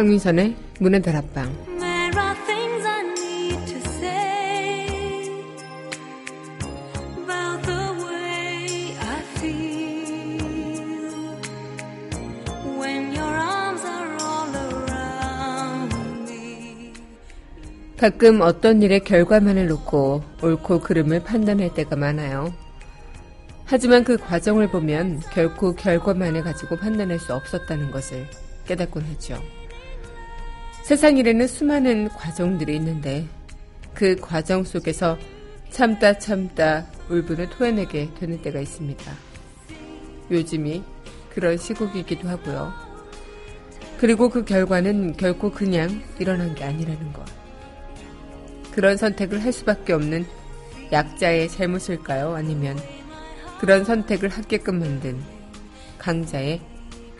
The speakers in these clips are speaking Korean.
황민선의 문의 다락방 가끔 어떤 일의 결과만을 놓고 옳고 그름을 판단할 때가 많아요. 하지만 그 과정을 보면 결코 결과만을 가지고 판단할 수 없었다는 것을 깨닫곤 하죠. 세상 일에는 수많은 과정들이 있는데 그 과정 속에서 참다 참다 울분을 토해내게 되는 때가 있습니다. 요즘이 그런 시국이기도 하고요. 그리고 그 결과는 결코 그냥 일어난 게 아니라는 것. 그런 선택을 할 수밖에 없는 약자의 잘못일까요? 아니면 그런 선택을 하게끔 만든 강자의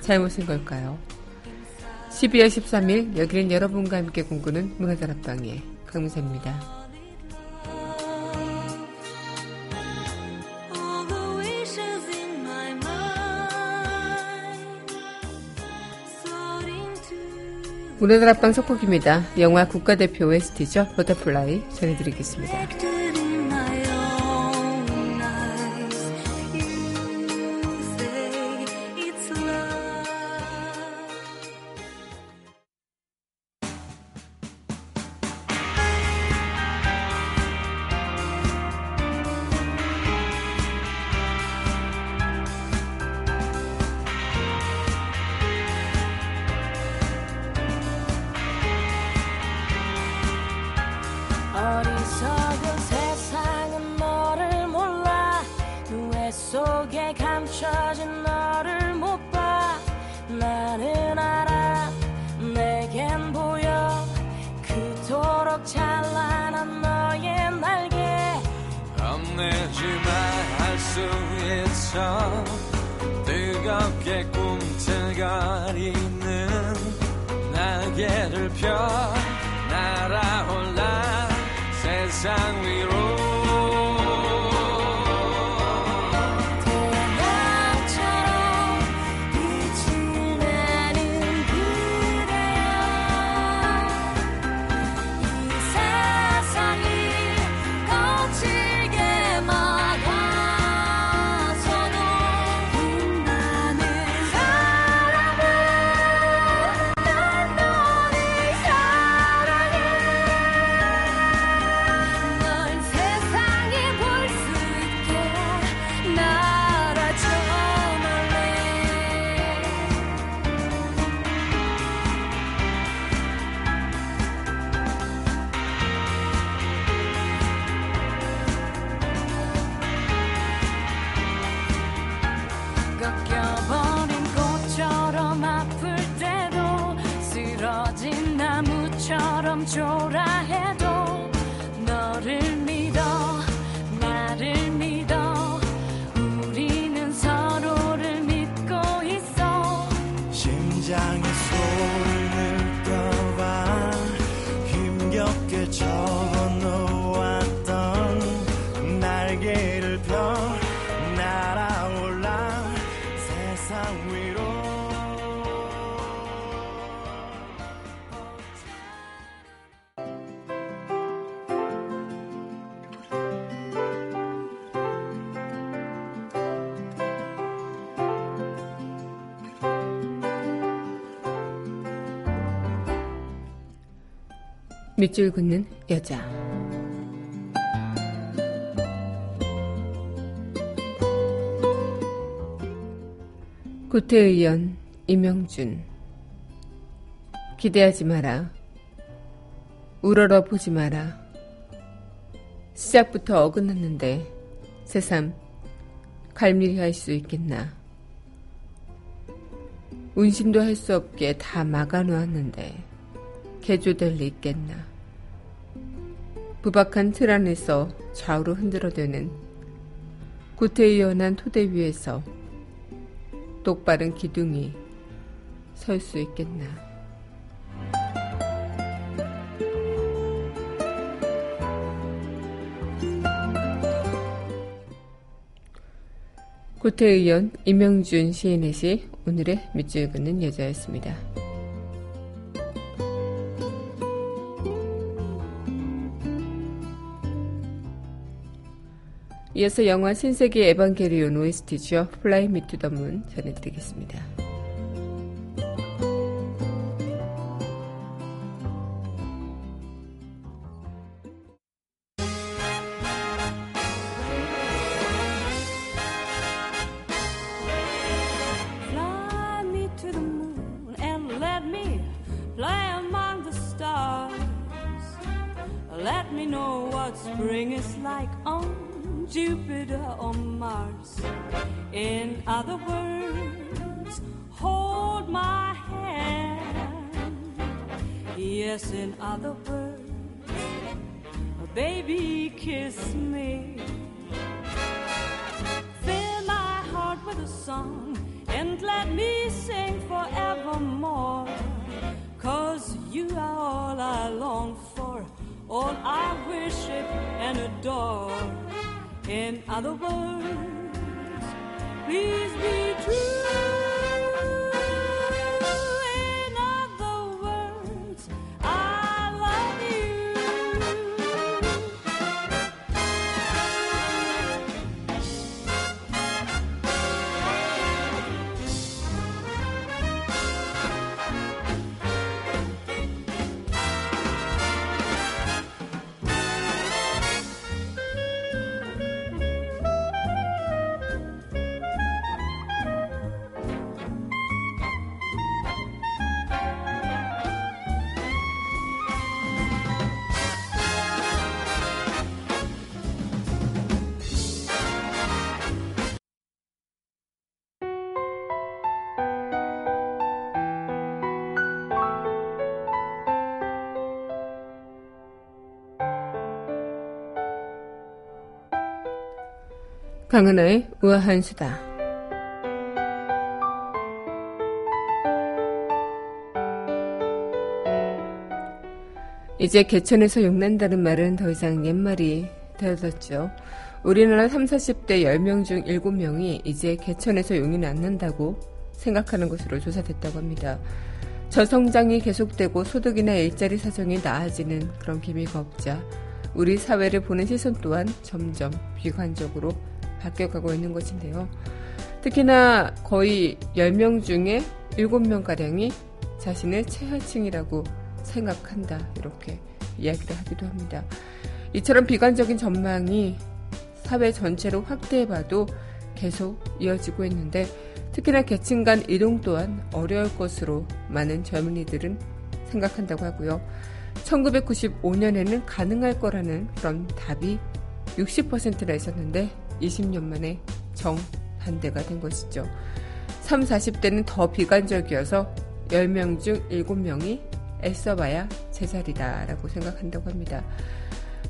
잘못인 걸까요? 12월 13일 여기는 여러분과 함께 꿈꾸는 문화다락방의 강민선입니다. 문화다락방 첫 곡입니다. 영화 국가대표 OST죠. Butterfly 전해드리겠습니다. 속에 감춰진 너를 못 봐. 나는 알아. 내겐 보여. 그토록 찬란한 너의 날개. 겁내지만 할수 있어. 뜨겁게 꿈틀거리는 날개를 펴. 날아올라 세상 위로 control I had. 밑줄 긋는 여자. 구태의원 이명준 기대하지 마라. 우러러 보지 마라. 시작부터 어긋났는데 새삼 갈밀이 할수 있겠나. 운심도 할 수 없게 다 막아놓았는데 개조될 리 있겠나. 부박한 틀 안에서 좌우로 흔들어대는 구태의연한 토대 위에서 똑바른 기둥이 설 수 있겠나. 구태의원 임영준 시인의 시 오늘의 밑줄 긋는 여자였습니다. 이어서 영화 신세계 에반게리온 OST죠. Fly Me to the Moon 전해드리겠습니다. spring is like Jupiter or Mars. In other words, hold my hand. Yes, in other words, baby, kiss me. Fill my heart with a song and let me sing forevermore. Cause you are all I long for all I worship and adore. In other words, please be true. 강은하의 우아한 수다. 이제 개천에서 용난다는 말은 더 이상 옛말이 되어졌죠. 우리나라 3, 40대 10명 중 7명이 이제 개천에서 용이 낫는다고 생각하는 것으로 조사됐다고 합니다. 저성장이 계속되고 소득이나 일자리 사정이 나아지는 그런 기미가 없자 우리 사회를 보는 시선 또한 점점 비관적으로 바뀌어가고 있는 것인데요. 특히나 거의 10명 중에 7명가량이 자신을 최하층이라고 생각한다. 이렇게 이야기를 하기도 합니다. 이처럼 비관적인 전망이 사회 전체로 확대해봐도 계속 이어지고 있는데 특히나 계층 간 이동 또한 어려울 것으로 많은 젊은이들은 생각한다고 하고요. 1995년에는 가능할 거라는 그런 답이 60%나 있었는데 20년 만에 정반대가 된 것이죠. 3, 40대는 더 비관적이어서 10명 중 7명이 애써봐야 제자리다라고 생각한다고 합니다.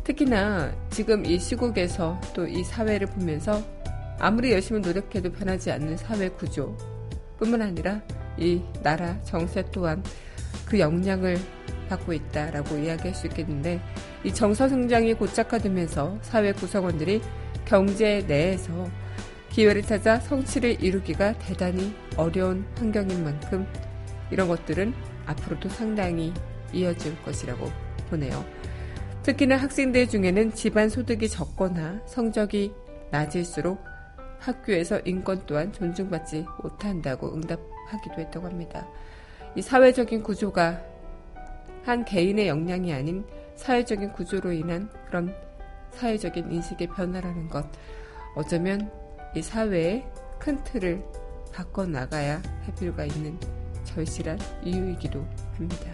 특히나 지금 이 시국에서 또 이 사회를 보면서 아무리 열심히 노력해도 변하지 않는 사회 구조 뿐만 아니라 이 나라 정세 또한 그 영향을 받고 있다라고 이야기할 수 있겠는데 이 정서 성장이 고착화되면서 사회 구성원들이 경제 내에서 기회를 찾아 성취를 이루기가 대단히 어려운 환경인 만큼 이런 것들은 앞으로도 상당히 이어질 것이라고 보네요. 특히나 학생들 중에는 집안 소득이 적거나 성적이 낮을수록 학교에서 인권 또한 존중받지 못한다고 응답하기도 했다고 합니다. 이 사회적인 구조가 한 개인의 역량이 아닌 사회적인 구조로 인한 그런 사회적인 인식의 변화라는 것. 어쩌면 이 사회의 큰 틀을 바꿔나가야 할 필요가 있는 절실한 이유이기도 합니다.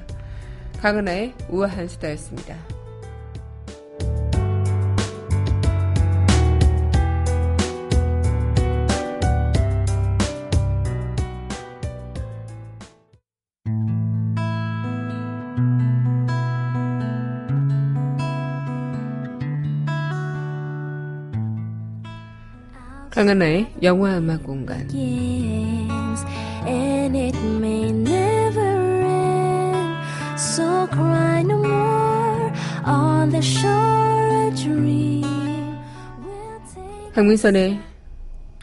강은하의 우아한 수다였습니다. 강하나의 영화 음악 공간 강민선의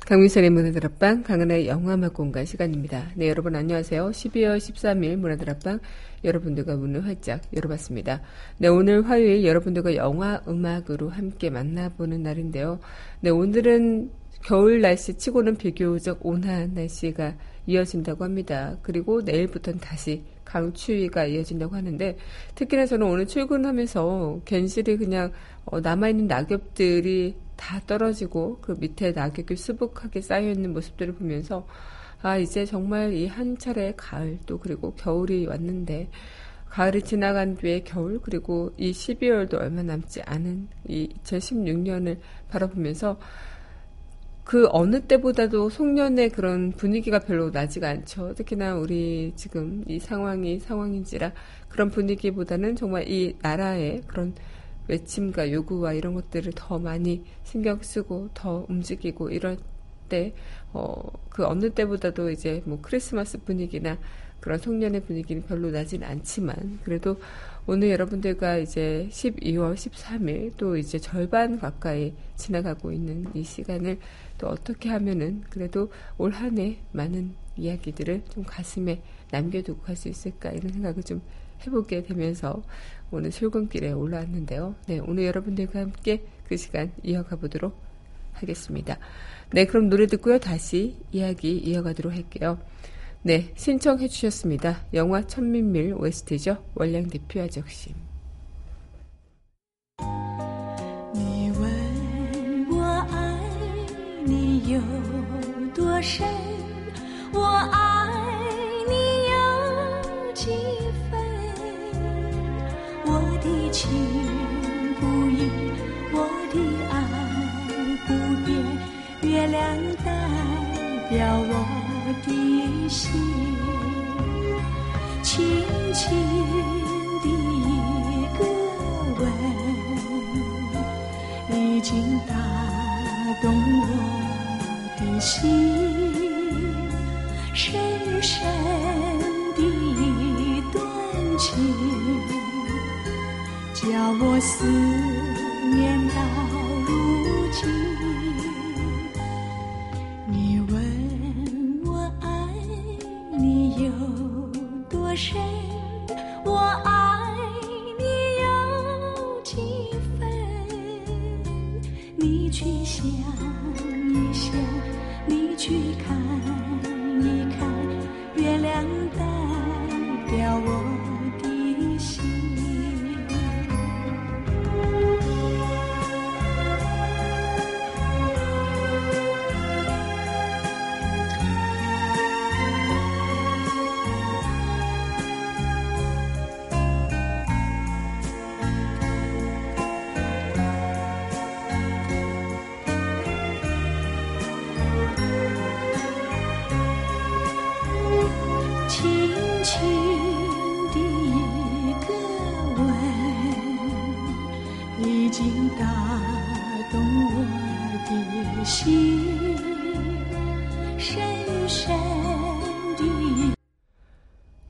강민선의 문화들 앞방, 강은의 영화 음악 공간 시간입니다. 네, 여러분 안녕하세요. 12월 13일 문화들 앞방, 여러분들과 문을 활짝 열어봤습니다. 네, 오늘 화요일 여러분들과 영화 음악으로 함께 만나보는 날인데요. 네, 오늘은 겨울 날씨 치고는 비교적 온화한 날씨가 이어진다고 합니다. 그리고 내일부터는 다시 강추위가 이어진다고 하는데 특히나 저는 오늘 출근하면서 괜시리 그냥 어, 남아있는 낙엽들이 다 떨어지고 그 밑에 낙엽이 수북하게 쌓여있는 모습들을 보면서 아 이제 정말 이 한 차례 가을 또 그리고 겨울이 왔는데 가을이 지나간 뒤에 겨울 그리고 이 12월도 얼마 남지 않은 이 2016년을 바라보면서 그 어느 때보다도 송년의 그런 분위기가 별로 나지가 않죠. 특히나 우리 지금 이 상황이 상황인지라 그런 분위기보다는 정말 이 나라의 그런 외침과 요구와 이런 것들을 더 많이 신경 쓰고 더 움직이고 이럴 때, 어, 그 어느 때보다도 이제 뭐 크리스마스 분위기나 그런 송년의 분위기는 별로 나진 않지만, 그래도 오늘 여러분들과 이제 12월 13일 또 이제 절반 가까이 지나가고 있는 이 시간을 또 어떻게 하면은 그래도 올 한 해 많은 이야기들을 좀 가슴에 남겨두고 갈 수 있을까 이런 생각을 좀 해보게 되면서 오늘 출근길에 올라왔는데요. 네, 오늘 여러분들과 함께 그 시간 이어가 보도록 하겠습니다. 네, 그럼 노래 듣고요. 다시 이야기 이어가도록 할게요. 네, 신청해 주셨습니다. 영화 천민밀 OST죠. 월량 대표 아적심. 的心，轻轻的一个吻，已经打动我的心，深深的一段情。叫我思念到如今。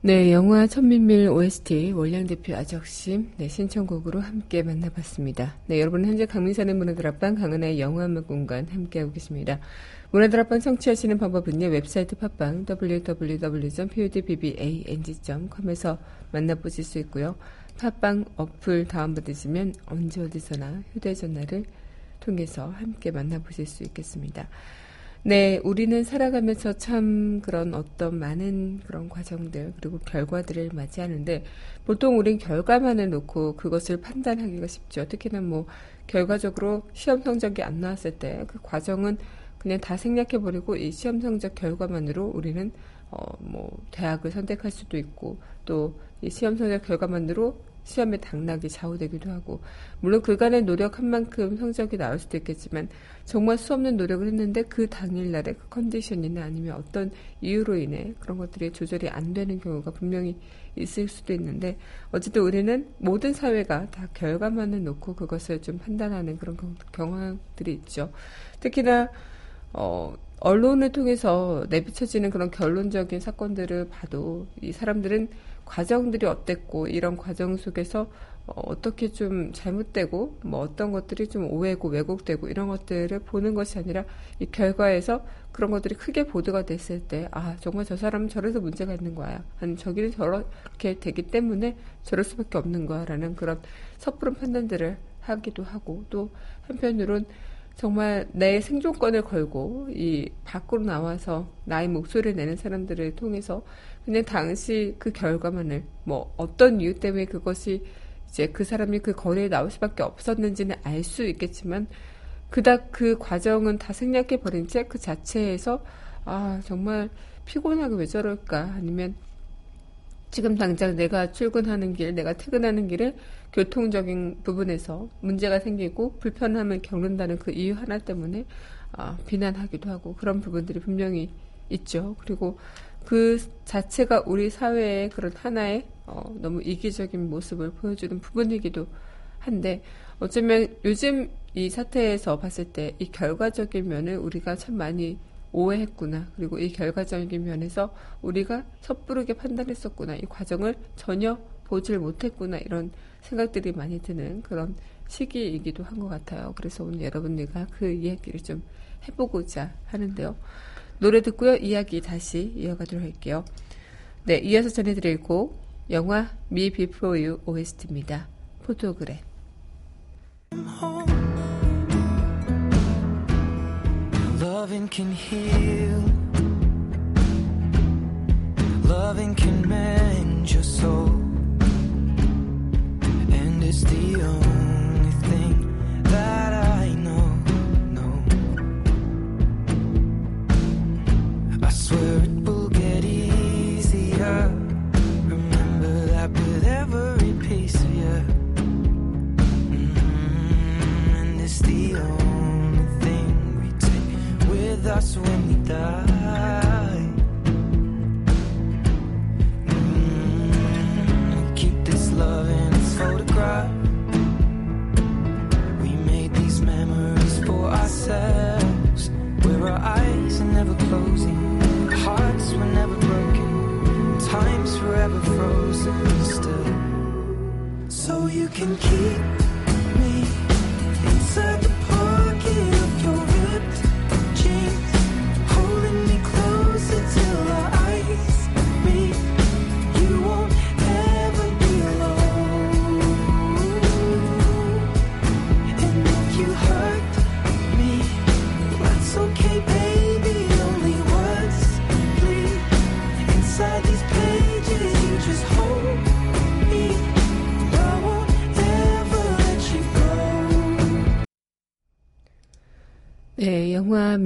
네, 영화 천민밀 OST 월량대표 아적심 네, 신청곡으로 함께 만나봤습니다. 네, 여러분 현재 강민산의 문화들 앞방 강은의 영화 음악 공간 함께하고 계십니다. 문화들 앞방 청취하시는 방법은요. 웹사이트 팟빵 www.podbbang.com에서 만나보실 수 있고요. 팟빵 어플 다운받으시면 언제 어디서나 휴대전화를 통해서 함께 만나보실 수 있겠습니다. 네, 우리는 살아가면서 참 그런 어떤 많은 그런 과정들 그리고 결과들을 맞이하는데 보통 우린 결과만을 놓고 그것을 판단하기가 쉽죠. 특히나 뭐 결과적으로 시험 성적이 안 나왔을 때 그 과정은 그냥 다 생략해버리고 이 시험 성적 결과만으로 우리는 어 뭐 대학을 선택할 수도 있고 또 이 시험 성적 결과만으로 시험의 당락이 좌우되기도 하고 물론 그간의 노력한 만큼 성적이 나올 수도 있겠지만 정말 수없는 노력을 했는데 그 당일날의 그 컨디션이나 아니면 어떤 이유로 인해 그런 것들이 조절이 안 되는 경우가 분명히 있을 수도 있는데 어쨌든 우리는 모든 사회가 다 결과만을 놓고 그것을 좀 판단하는 그런 경향들이 있죠. 특히나 어 언론을 통해서 내비쳐지는 그런 결론적인 사건들을 봐도 이 사람들은 과정들이 어땠고 이런 과정 속에서 어, 떻게 좀 잘못되고 뭐 어떤 것들이 좀 오해고 왜곡되고 이런 것들을 보는 것이 아니라 이 결과에서 그런 것들이 크게 보도가 됐을 때 아 정말 저 사람은 저래서 문제가 있는 거야. 아니 저기는 저렇게 되기 때문에 저럴 수밖에 없는 거야라는 그런 섣부른 판단들을 하기도 하고 또 한편으론 정말 내 생존권을 걸고 이 밖으로 나와서 나의 목소리를 내는 사람들을 통해서 그냥 당시 그 결과만을 뭐 어떤 이유 때문에 그것이 이제 그 사람이 그 거리에 나올 수밖에 없었는지는 알 수 있겠지만 그닥 그 과정은 다 생략해 버린 채 그 자체에서 아 정말 피곤하게 왜 저럴까 아니면 지금 당장 내가 출근하는 길, 내가 퇴근하는 길에 교통적인 부분에서 문제가 생기고 불편함을 겪는다는 그 이유 하나 때문에 어, 비난하기도 하고 그런 부분들이 분명히 있죠. 그리고 그 자체가 우리 사회의 그런 하나의 어, 너무 이기적인 모습을 보여주는 부분이기도 한데 어쩌면 요즘 이 사태에서 봤을 때 이 결과적인 면을 우리가 참 많이 오해했구나. 그리고 이 결과적인 면에서 우리가 섣부르게 판단했었구나. 이 과정을 전혀 보질 못했구나. 이런 생각들이 많이 드는 그런 시기이기도 한 것 같아요. 그래서 오늘 여러분들과 그 이야기를 좀 해보고자 하는데요. 노래 듣고요. 이야기 다시 이어가도록 할게요. 네, 이어서 전해드릴 곡 영화 Me Before You OST입니다. 포토그램. Swear it will get easier. Remember that with every piece of you. Mm-hmm. And it's the only thing we take with us when we die.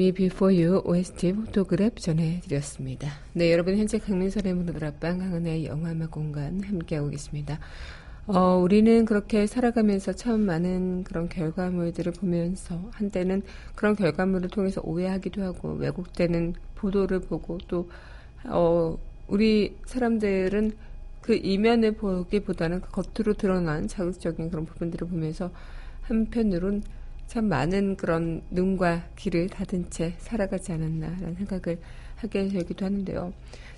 Me Before You OST Photograph 전해드렸습니다. 네, 여러분 현재 강민선의 문화다락방 강은의 영화음악 공간 함께하고 계십니다. 어, 우리는 그렇게 살아가면서 참 많은 그런 결과물들을 보면서 한때는 그런 결과물을 통해서 오해하기도 하고 왜곡되는 보도를 보고 또 어, 우리 사람들은 그 이면을 보기보다는 그 겉으로 드러난 자극적인 그런 부분들을 보면서 한편으론 참 많은 그런 눈과 귀를 닫은 채 살아가지 않았나라는 생각을 하게 되기도 하는데요.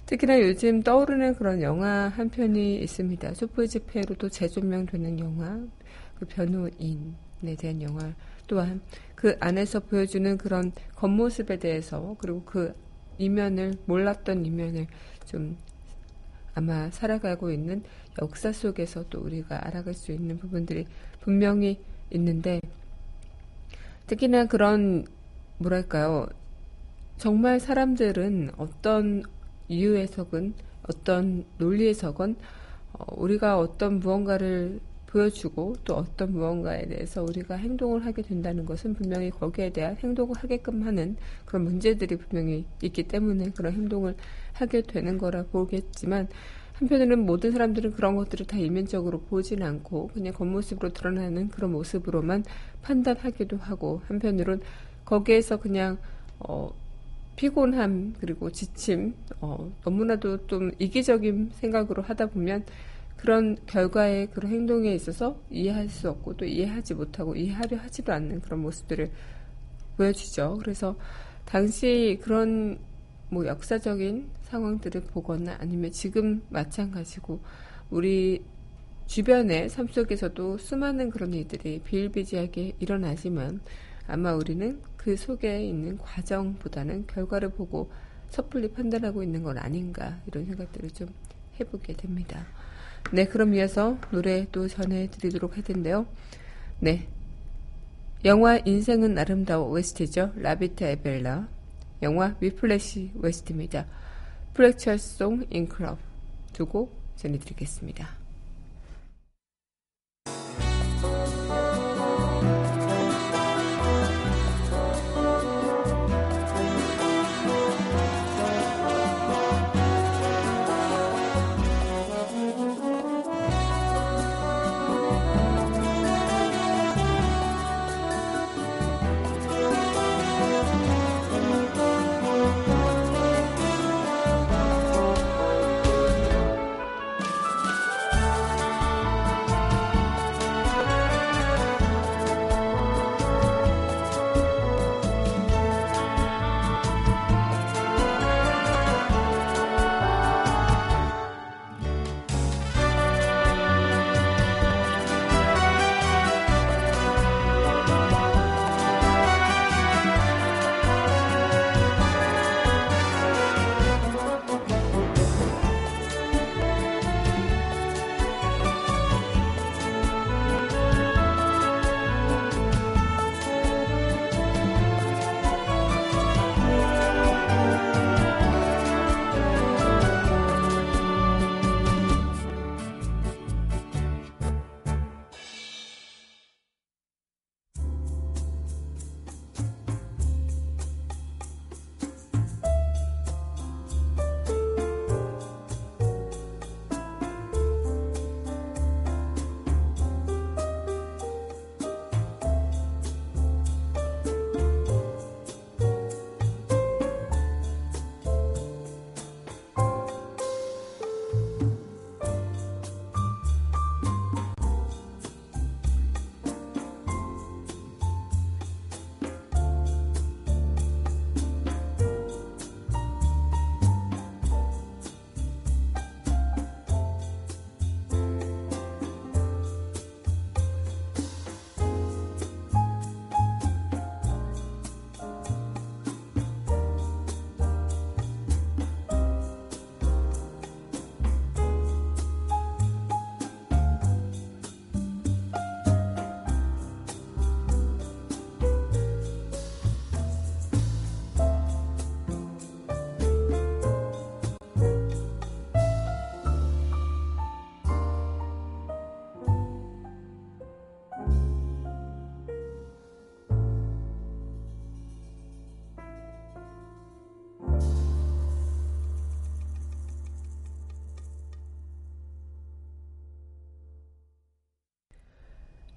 특히나 요즘 떠오르는 그런 영화 한 편이 있습니다. 촛불 집회로도 재조명되는 영화, 그 변호인에 대한 영화 또한 그 안에서 보여주는 그런 겉모습에 대해서 그리고 그 이면을 몰랐던 이면을 좀 아마 살아가고 있는 역사 속에서 또 우리가 알아갈 수 있는 부분들이 분명히 있는데 특히나 그런 뭐랄까요. 정말 사람들은 어떤 이유에서건 어떤 논리에서건 어, 우리가 어떤 무언가를 보여주고 또 어떤 무언가에 대해서 우리가 행동을 하게 된다는 것은 분명히 거기에 대한 행동을 하게끔 하는 그런 문제들이 분명히 있기 때문에 그런 행동을 하게 되는 거라 보겠지만 한편으로는 모든 사람들은 그런 것들을 다 이면적으로 보진 않고 그냥 겉모습으로 드러나는 그런 모습으로만 판단하기도 하고 한편으로는 거기에서 그냥 어, 피곤함 그리고 지침 어, 너무나도 좀 이기적인 생각으로 하다 보면 그런 결과에 그런 행동에 있어서 이해할 수 없고 또 이해하지 못하고 이해하려 하지도 않는 그런 모습들을 보여주죠. 그래서 당시 그런 뭐 역사적인 상황들을 보거나 아니면 지금 마찬가지고 우리 주변의 삶 속에서도 수많은 그런 일들이 비일비재하게 일어나지만 아마 우리는 그 속에 있는 과정보다는 결과를 보고 섣불리 판단하고 있는 건 아닌가 이런 생각들을 좀 해보게 됩니다. 네, 그럼 이어서 노래 또 전해드리도록 할 텐데요. 네. 영화 인생은 아름다워 OST죠. La vita è bella. 영화 위플래시 OST입니다. Fletcher's Song in Club 두 곡 전해드리겠습니다.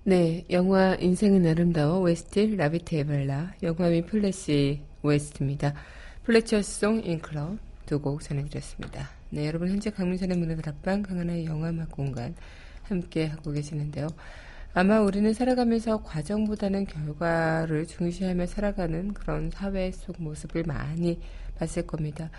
네, 영화 인생은 아름다워 OST La vita è bella 영화 위플래시 OST입니다. Fletcher's Song in Club 두 곡 전해드렸습니다. 네, 여러분 현재 강민선의 문화다락방 강하나의 영화음악 공간 함께 하고 계시는데요. 아마 우리는 살아가면서 과정보다는 결과를 중시하며 살아가는 그런 사회 속 모습을 많이 봤을 겁니다.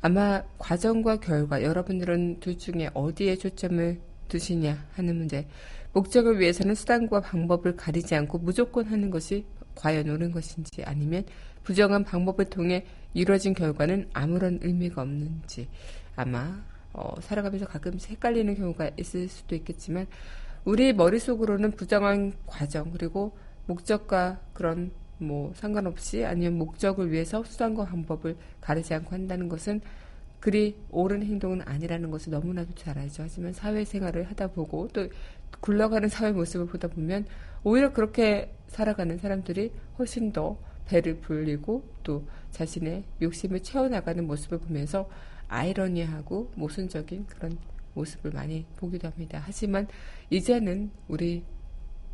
아마 과정과 결과 여러분들은 둘 중에 어디에 초점을 두시냐 하는 문제 목적을 위해서는 수단과 방법을 가리지 않고 무조건 하는 것이 과연 옳은 것인지 아니면 부정한 방법을 통해 이루어진 결과는 아무런 의미가 없는지 아마 어, 살아가면서 가끔씩 헷갈리는 경우가 있을 수도 있겠지만 우리 머릿속으로는 부정한 과정 그리고 목적과 그런 뭐 상관없이 아니면 목적을 위해서 수단과 방법을 가리지 않고 한다는 것은 그리 옳은 행동은 아니라는 것을 너무나도 잘 알죠. 하지만 사회생활을 하다 보고 또 굴러가는 사회 모습을 보다 보면 오히려 그렇게 살아가는 사람들이 훨씬 더 배를 불리고 또 자신의 욕심을 채워나가는 모습을 보면서 아이러니하고 모순적인 그런 모습을 많이 보기도 합니다. 하지만 이제는 우리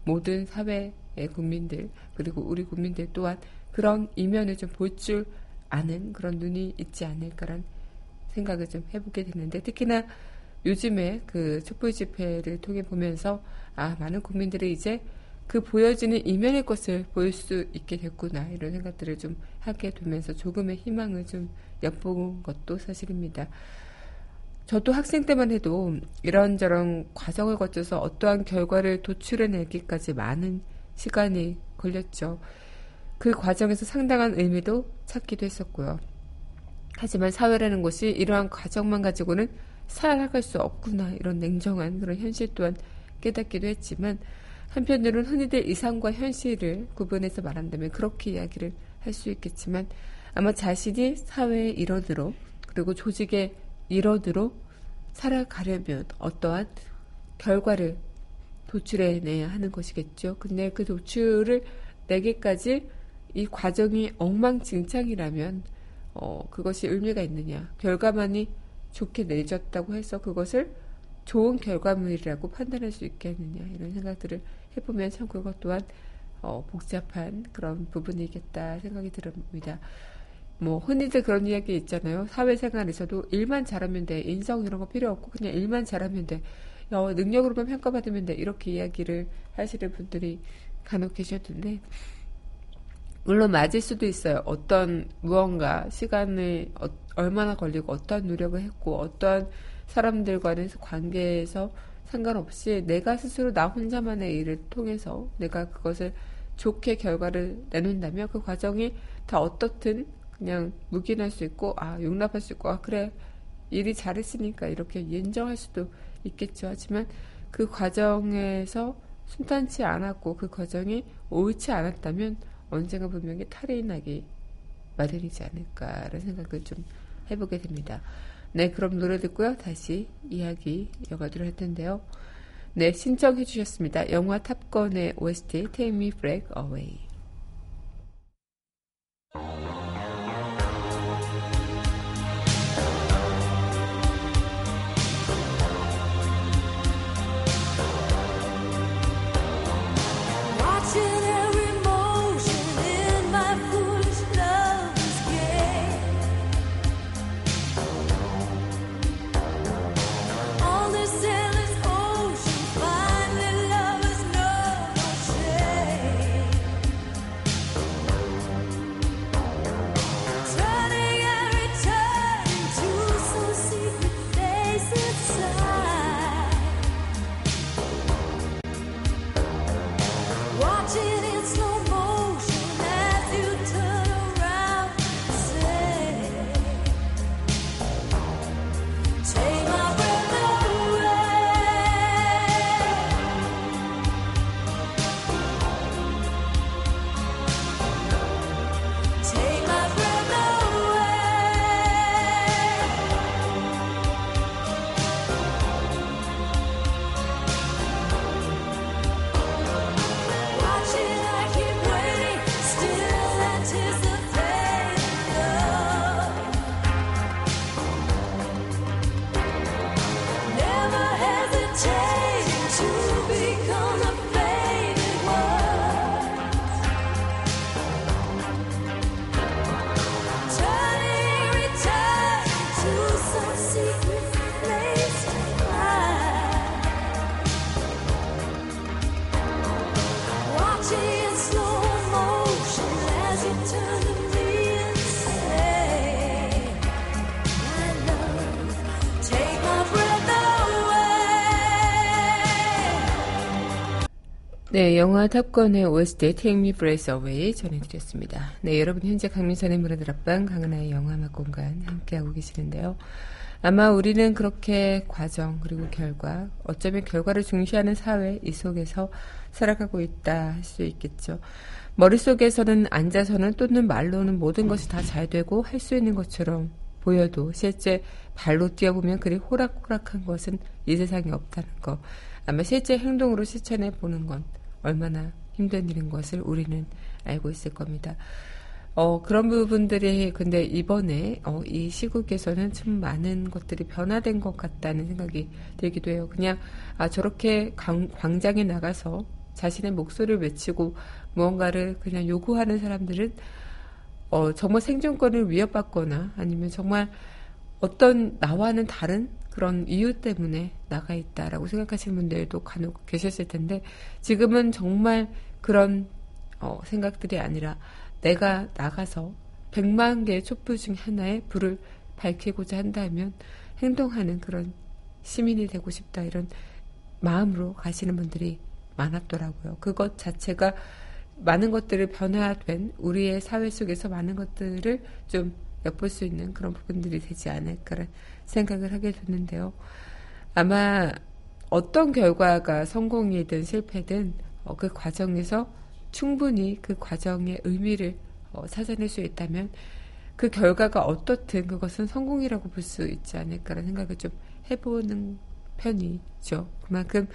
모든 사회의 국민들 그리고 우리 국민들 또한 그런 이면을 좀 볼 줄 아는 그런 눈이 있지 않을까란 생각을 좀 해보게 됐는데 특히나 요즘에 그 촛불 집회를 통해 보면서 아 많은 국민들이 이제 그 보여지는 이면의 것을 보일 수 있게 됐구나 이런 생각들을 좀 하게 되면서 조금의 희망을 좀 엿본 것도 사실입니다. 저도 학생 때만 해도 이런저런 과정을 거쳐서 어떠한 결과를 도출해내기까지 많은 시간이 걸렸죠. 그 과정에서 상당한 의미도 찾기도 했었고요. 하지만 사회라는 것이 이러한 과정만 가지고는 살아갈 수 없구나 이런 냉정한 그런 현실 또한 깨닫기도 했지만 한편으로는 흔히들 이상과 현실을 구분해서 말한다면 그렇게 이야기를 할 수 있겠지만 아마 자신이 사회의 일원으로 그리고 조직의 일원으로 살아가려면 어떠한 결과를 도출해내야 하는 것이겠죠. 근데 그 도출을 내기까지 이 과정이 엉망진창이라면 어, 그것이 의미가 있느냐. 결과만이 좋게 내졌다고 해서 그것을 좋은 결과물이라고 판단할 수 있겠느냐. 이런 생각들을 해보면 참 그것 또한 어, 복잡한 그런 부분이겠다 생각이 듭니다. 뭐 흔히들 그런 이야기 있잖아요. 사회생활에서도 일만 잘하면 돼. 인성 이런 거 필요 없고 그냥 일만 잘하면 돼. 어, 능력으로만 평가받으면 돼. 이렇게 이야기를 하시는 분들이 간혹 계셨는데 물론 맞을 수도 있어요. 어떤 무언가 시간을 어, 얼마나 걸리고 어떠한 노력을 했고 어떠한 사람들과의 관계에서 상관없이 내가 스스로 나 혼자만의 일을 통해서 내가 그것을 좋게 결과를 내놓는다면 그 과정이 다 어떻든 그냥 묵인할 수 있고 아 용납할 수 있고 아 그래 일이 잘했으니까 이렇게 인정할 수도 있겠죠. 하지만 그 과정에서 순탄치 않았고 그 과정이 옳지 않았다면 언젠가 분명히 탈이 나기 마련이지 않을까라는 생각을 좀 해보게 됩니다. 네, 그럼 노래 듣고요. 다시 이야기 이어가도록 할 텐데요. 네, 신청해 주셨습니다. 영화 탑건의 OST Take Me Back Away. 네, 영화 탑건의 OST Take Me Breath Away 전해드렸습니다. 네, 여러분 현재 강민선의 문화들 앞방 강은하의 영화음악 공간 함께하고 계시는데요. 아마 우리는 그렇게 과정 그리고 결과 어쩌면 결과를 중시하는 사회 이 속에서 살아가고 있다 할 수 있겠죠. 머릿속에서는 앉아서는 또는 말로는 모든 것이 다 잘 되고 할 수 있는 것처럼 보여도 실제 발로 뛰어보면 그리 호락호락한 것은 이 세상에 없다는 거. 아마 실제 행동으로 실천해 보는 건 얼마나 힘든 일인 것을 우리는 알고 있을 겁니다. 어, 그런 부분들이 근데 이번에 어, 이 시국에서는 참 많은 것들이 변화된 것 같다는 생각이 들기도 해요. 그냥 아 저렇게 광, 광장에 나가서 자신의 목소리를 외치고 무언가를 그냥 요구하는 사람들은 어, 정말 생존권을 위협받거나 아니면 정말 어떤 나와는 다른 그런 이유 때문에 나가 있다라고 생각하시는 분들도 간혹 계셨을 텐데 지금은 정말 그런 어, 생각들이 아니라 내가 나가서 100만 개의 촛불 중 하나에 불을 밝히고자 한다면 행동하는 그런 시민이 되고 싶다 이런 마음으로 가시는 분들이 많았더라고요. 그것 자체가 많은 것들을 변화된 우리의 사회 속에서 많은 것들을 좀 엿볼 수 있는 그런 부분들이 되지 않을까라는 생각을 하게 됐는데요. 아마 어떤 결과가 성공이든 실패든 어, 그 과정에서 충분히 그 과정의 의미를 어, 찾아낼 수 있다면 그 결과가 어떻든 그것은 성공이라고 볼 수 있지 않을까라는 생각을 좀 해보는 편이죠. 그만큼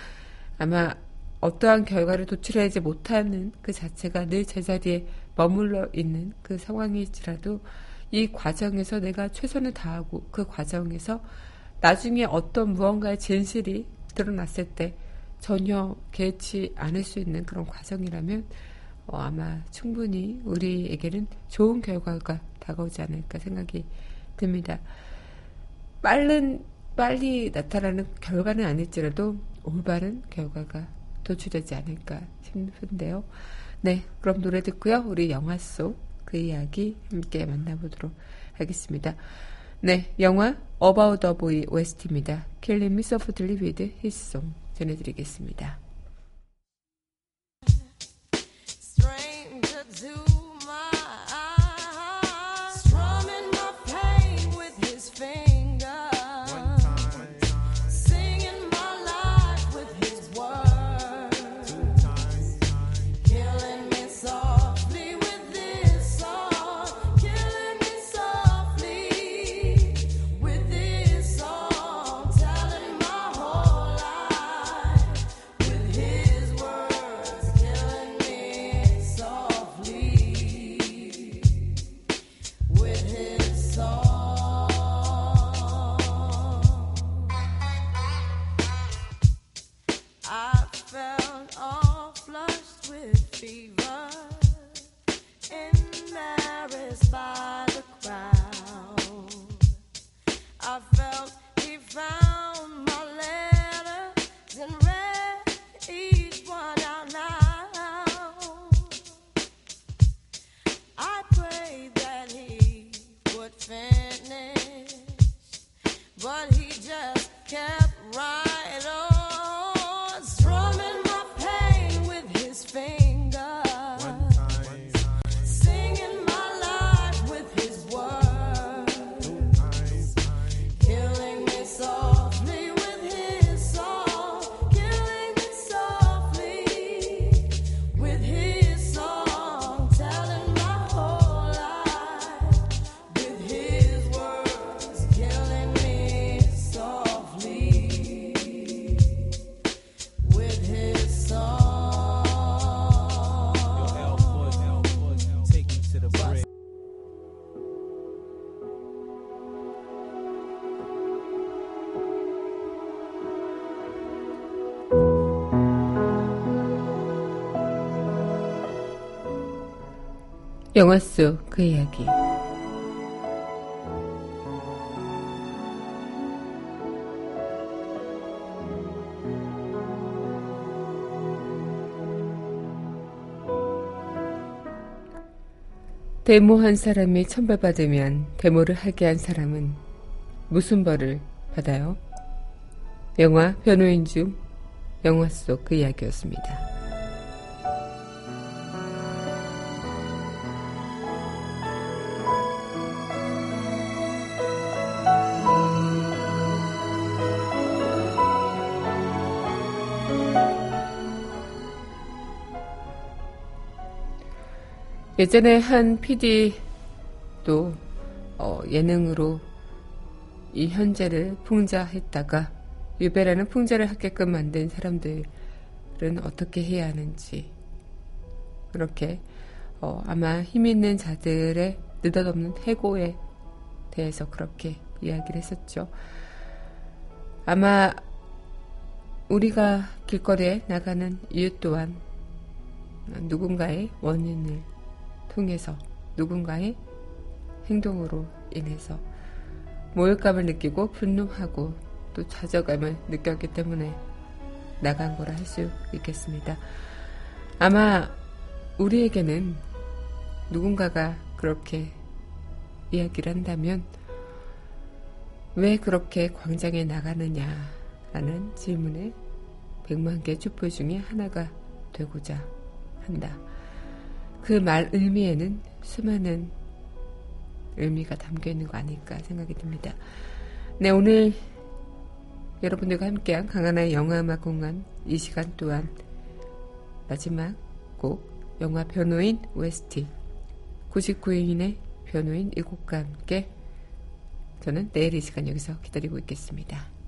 아마 어떠한 결과를 도출하지 못하는 그 자체가 늘 제자리에 머물러 있는 그 상황일지라도 이 과정에서 내가 최선을 다하고 그 과정에서 나중에 어떤 무언가의 진실이 드러났을 때 전혀 개의치 않을 수 있는 그런 과정이라면 어, 아마 충분히 우리에게는 좋은 결과가 다가오지 않을까 생각이 듭니다. 빠른 빨리 나타나는 결과는 아닐지라도 올바른 결과가 도출되지 않을까 싶은데요. 네, 그럼 노래 듣고요. 우리 영화 속 그 이야기 함께 만나보도록 하겠습니다. 네, 영화 About the Boy OST입니다. Killing Me Softly with His Song 전해드리겠습니다. 영화 속 그 이야기. 데모한 사람이 천벌받으면 데모를 하게 한 사람은 무슨 벌을 받아요? 영화 변호인 중 영화 속 그 이야기였습니다. 예전에 한 PD도 어, 예능으로 이 현재를 풍자했다가 유배라는 풍자를 하게끔 만든 사람들은 어떻게 해야 하는지 그렇게 어, 아마 힘 있는 자들의 느닷없는 해고에 대해서 그렇게 이야기를 했었죠. 아마 우리가 길거리에 나가는 이유 또한 누군가의 원인을 통해서 누군가의 행동으로 인해서 모욕감을 느끼고 분노하고 또 좌절감을 느꼈기 때문에 나간 거라 할 수 있겠습니다. 아마 우리에게는 누군가가 그렇게 이야기를 한다면 왜 그렇게 광장에 나가느냐라는 질문에 백만 개 촛불 중에 하나가 되고자 한다. 그 말 의미에는 수많은 의미가 담겨 있는 거 아닐까 생각이 듭니다. 네, 오늘 여러분들과 함께한 강하나의 영화음악 공간 이 시간 또한 마지막 곡 영화 변호인 OST 99인의 변호인 이 곡과 함께 저는 내일 이 시간 여기서 기다리고 있겠습니다.